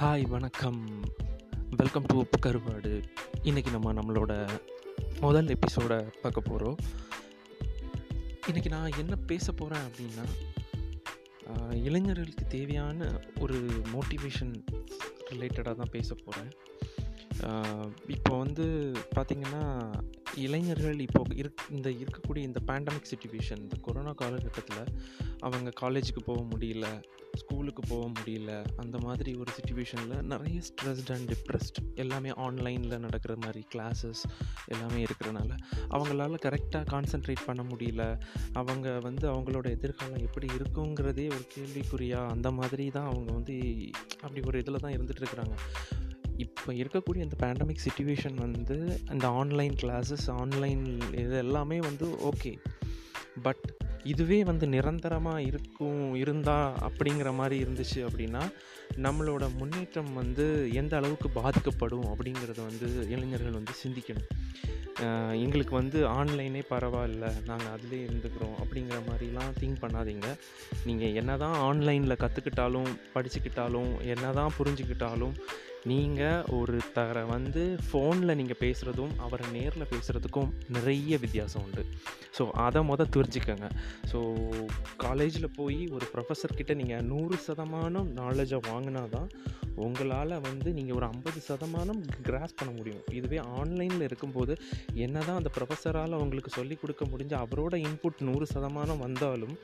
Hi வணக்கம். Welcome to உப்பு கருவாடு. இன்றைக்கி நம்ம நம்மளோட முதல் எபிசோடை பார்க்க போகிறோம் இன்றைக்கி நான் என்ன பேச போகிறேன் அப்படின்னா இளைஞர்களுக்கு தேவையான ஒரு மோட்டிவேஷன் ரிலேட்டடாக தான் பேச போகிறேன் இப்போ வந்து பார்த்திங்கன்னா இளைஞர்கள் இப்போ இருக் இந்த இருக்கக்கூடிய இந்த பேண்டமிக் சுச்சுவேஷன் இந்த கொரோனா காலகட்டத்தில் அவங்க காலேஜுக்கு போக முடியல. ஸ்கூலுக்கு போக முடியல அந்த மாதிரி ஒரு சுச்சுவேஷனில் நிறைய ஸ்ட்ரெஸ்ட் அண்ட் டிப்ரெஸ்ட் எல்லாமே ஆன்லைனில் நடக்கிற மாதிரி கிளாஸஸ் எல்லாமே இருக்கிறனால அவங்களால கரெக்டாக கான்சென்ட்ரேட் பண்ண முடியல. அவங்க வந்து அவங்களோட எதிர்காலம் எப்படி இருக்குங்கிறதே ஒரு கேள்விக்குறியா? அந்த மாதிரி தான் அவங்க வந்து அப்படி ஒரு இதில் தான் இருந்துகிட்டு இருக்கிறாங்க. இப்போ இருக்கக்கூடிய இந்த பேண்டமிக் சுச்சுவேஷன் வந்து இந்த ஆன்லைன் கிளாஸஸ் ஆன்லைன் இது எல்லாமே வந்து ஓகே பட் இதுவே வந்து நிரந்தரமாக இருக்கும் இருந்தால் அப்படிங்கிற மாதிரி இருந்துச்சு அப்படின்னா நம்மளோட முன்னேற்றம் வந்து எந்த அளவுக்கு பாதிக்கப்படும் அப்படிங்கிறத வந்து இளைஞர்கள் வந்து சிந்திக்கணும். எங்களுக்கு வந்து ஆன்லைனே பரவாயில்ல நாங்கள் அதிலே இருந்துக்கிறோம் அப்படிங்கிற மாதிரிலாம் திங்க் பண்ணாதீங்க. நீங்கள் என்ன தான் ஆன்லைனில் கற்றுக்கிட்டாலும் படிச்சுக்கிட்டாலும் என்ன தான் புரிஞ்சுக்கிட்டாலும் நீங்கள் ஒருத்தரை வந்து ஃபோனில் நீங்கள் பேசுகிறதும் அவரை நேரில் பேசுகிறதுக்கும் நிறைய வித்தியாசம் உண்டு. ஸோ அதை மொதல் தெரிஞ்சுக்கோங்க. ஸோ காலேஜில் போய் ஒரு ப்ரொஃபஸர்கிட்ட நீங்கள் நூறு சதமானம் நாலேஜை வாங்கினா தான் உங்களால் வந்து நீங்கள் ஒரு ஐம்பது சதமானம் கிராஸ் பண்ண முடியும். இதுவே ஆன்லைனில் இருக்கும்போது என்ன தான் அந்த ப்ரொஃபஸரால் உங்களுக்கு சொல்லிக் கொடுக்க முடிஞ்ச அவரோட இன்புட் நூறு சதமானம் வந்தாலும்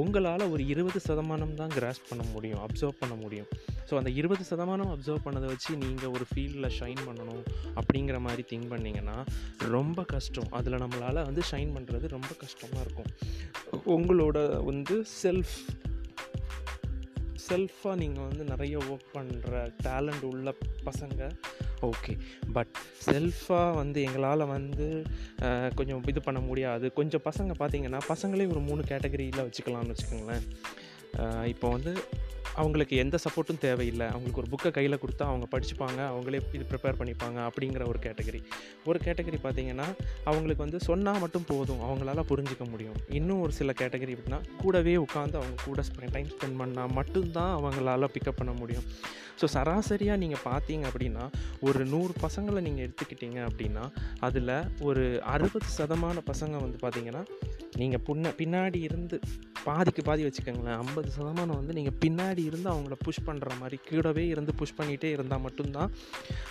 உங்களால் ஒரு இருபது சதமானம் தான் கிராஸ் பண்ண முடியும் அப்சர்வ் பண்ண முடியும். ஸோ அந்த இருபது சதமானம் அப்சர்வ் பண்ணதை வச்சு நீங்கள் ஒரு ஃபீல்டில் ஷைன் பண்ணணும் அப்படிங்கிற மாதிரி திங்க் பண்ணிங்கன்னா ரொம்ப கஷ்டம். அதில் நம்மளால் வந்து ஷைன் பண்ணுறது ரொம்ப கஷ்டமாக இருக்கும். உங்களோட வந்து செல்ஃப் செல்ஃபாக நீங்கள் வந்து நிறைய ஒர்க் பண்ணுற டேலண்ட் உள்ள பசங்க. ஓகே பட் செல்ஃபாக வந்து எங்களால் வந்து கொஞ்சம் இது பண்ண முடியாது. கொஞ்சம் பசங்க பார்த்தீங்கன்னா பசங்களே ஒரு மூணு கேட்டகரியில் வச்சுக்கலாம்னு வச்சுக்கோங்களேன். இப்போ வந்து அவங்களுக்கு எந்த சப்போர்ட்டும் தேவையில்லை. அவங்களுக்கு ஒரு புக்கை கையில் கொடுத்தா அவங்க படிச்சுப்பாங்க அவங்களே இது ப்ரிப்பேர் பண்ணிப்பாங்க அப்படிங்கிற ஒரு கேட்டகரி ஒரு கேட்டகரி பார்த்தீங்கன்னா அவங்களுக்கு வந்து சொன்னால் மட்டும் போதும். அவங்களால புரிஞ்சிக்க முடியும். இன்னும் ஒரு சில கேட்டகரி எப்படின்னா கூடவே உட்காந்து அவங்க கூட டைம் ஸ்பெண்ட் பண்ணால் மட்டும்தான் அவங்களால பிக்கப் பண்ண முடியும். ஸோ சராசரியாக நீங்கள் பார்த்தீங்க அப்படின்னா ஒரு நூறு பசங்களை நீங்கள் எடுத்துக்கிட்டீங்க அப்படின்னா அதில் ஒரு அறுபது சதமான பசங்க வந்து பார்த்தீங்கன்னா நீங்கள் புன்ன பின்னாடி இருந்து பாதிக்கு பாதி வச்சுக்கோங்களேன். ஐம்பது சதமானம் வந்து நீங்கள் பின்னாடி இருந்து அவங்கள புஷ் பண்ணுற மாதிரி கூடவே இருந்து புஷ் பண்ணிகிட்டே இருந்தால் மட்டும்தான்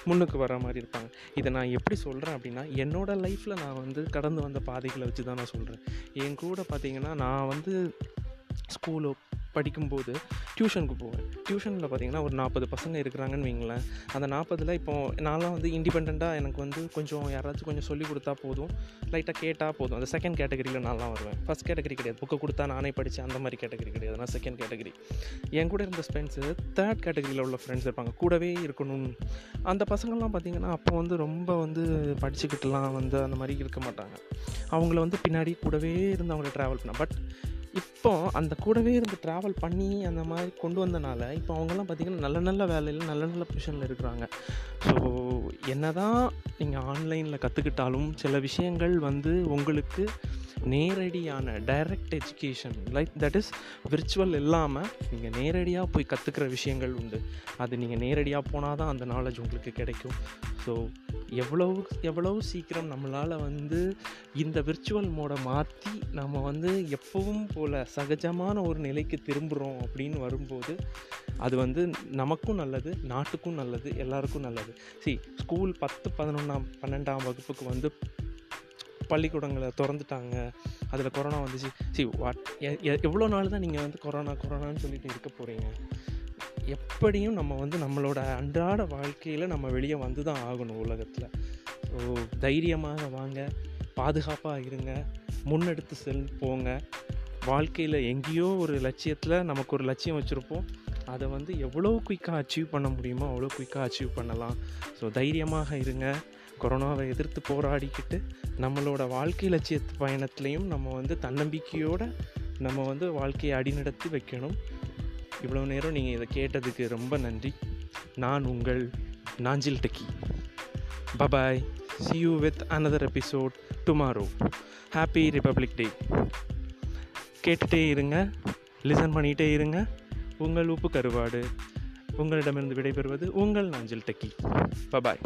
முன்னுக்கு வர மாதிரி இருப்பாங்க. இதை நான் எப்படி சொல்கிறேன் அப்படின்னா என்னோடய லைஃப்பில் நான் வந்து கடந்து வந்த பாதைகளை வச்சு தான் நான் சொல்கிறேன் என் கூட பார்த்தீங்கன்னா நான் வந்து ஸ்கூலோ படிக்கும்போது டியூஷனுக்கு போவேன். டியூஷனில் பார்த்தீங்கன்னா ஒரு நாற்பது பசங்க இருக்கிறாங்கன்னு வைங்களேன். அந்த நாற்பதில் இப்போது நான்லாம் வந்து இண்டிபெண்ட்டாக எனக்கு வந்து கொஞ்சம் யாராச்சும் கொஞ்சம் சொல்லி கொடுத்தா போதும். லைட்டாக கேட்டால் போதும். அந்த செகண்ட் கேட்டகரியில் நான்லாம் வருவேன். ஃபஸ்ட் கேட்டகரி கிடையாது. புக்கை கொடுத்தா நானே படித்தேன் அந்த மாதிரி கேட்டகரி கிடையாது. நான் செகண்ட் கேட்டகரி என் கூட இருந்த ஃப்ரெண்ட்ஸு தேர்ட் கேட்டகரியில் உள்ள ஃப்ரெண்ட்ஸ் இருப்பாங்க. கூடவே இருக்கணும். அந்த பசங்கள்லாம் பார்த்தீங்கன்னா அப்போ வந்து ரொம்ப வந்து படிச்சுக்கிட்டுலாம் வந்து அந்த மாதிரி இருக்க மாட்டாங்க. அவங்கள வந்து பின்னாடி கூடவே இருந்து அவங்கள ட்ராவல் பண்ண. பட் இப்போ அந்த கூடவே இருந்து ட்ராவல் பண்ணி அந்த மாதிரி கொண்டு வந்தனால இப்போ அவங்கெல்லாம் பார்த்திங்கன்னா நல்ல நல்ல வேலையில் நல்ல நல்ல பொசிஷனில் இருக்கிறாங்க. ஸோ என்ன தான் நீங்கள் ஆன்லைனில் கற்றுக்கிட்டாலும் சில விஷயங்கள் வந்து உங்களுக்கு நேரடியான direct education like that is virtual இல்லாமல் நீங்கள் நேரடியாக போய் கற்றுக்கிற விஷயங்கள் உண்டு. அது நீங்கள் நேரடியாக போனால் தான் அந்த நாலேஜ் உங்களுக்கு கிடைக்கும். ஸோ எவ்வளவு எவ்வளவு சீக்கிரம் நம்மளால் வந்து இந்த விர்ச்சுவல் மோடை மாற்றி நம்ம வந்து எப்பவும் போல் சகஜமான ஒரு நிலைக்கு திரும்புகிறோம் அப்படின்னு வரும்போது அது வந்து நமக்கும் நல்லது நாட்டுக்கும் நல்லது எல்லாருக்கும் நல்லது. சி ஸ்கூல் பத்து பதினொன்றாம் பன்னெண்டாம் வகுப்புக்கு வந்து பள்ளிக்கூடங்களை திறந்துட்டாங்க. அதில் கொரோனா வந்துச்சு. சி வாட் எவ்வளோ நாள் தான் நீங்கள் வந்து கொரோனா கொரோனான்னு சொல்லிட்டு இருக்க போகிறீங்க எப்படியும் நம்ம வந்து நம்மளோட அன்றாட வாழ்க்கையில் நம்ம வெளியே வந்து தான் ஆகணும் உலகத்தில். ஸோ தைரியமாக வாங்க பாதுகாப்பாக இருங்க முன்னெடுத்து செல் போங்க. வாழ்க்கையில் எங்கேயோ ஒரு லட்சியத்தில் நமக்கு ஒரு லட்சியம் வச்சுருப்போம். அதை வந்து எவ்வளோ குயிக்காக அச்சீவ் பண்ண முடியுமோ அவ்வளோ குயிக்காக அச்சீவ் பண்ணலாம். ஸோ தைரியமாக இருங்க. கொரோனாவை எதிர்த்து போராடிக்கிட்டு நம்மளோட வாழ்க்கை லட்சிய பயணத்துலேயும் நம்ம வந்து தன்னம்பிக்கையோடு நம்ம வந்து வாழ்க்கையை அடிநடத்தி வைக்கணும். இவ்வளோ நேரம் நீங்கள் இதை கேட்டதுக்கு ரொம்ப நன்றி. நான் உங்கள் Nanjil techie. Bye bye see you with another episode tomorrow happy Republic Day கேட்டுகிட்டே இருங்க. லிசன் பண்ணிகிட்டே இருங்க. உங்கள் உப்பு கருவாடு. உங்களிடமிருந்து விடைபெறுவது உங்கள் நாஞ்சில் டெக்கி. பபாய்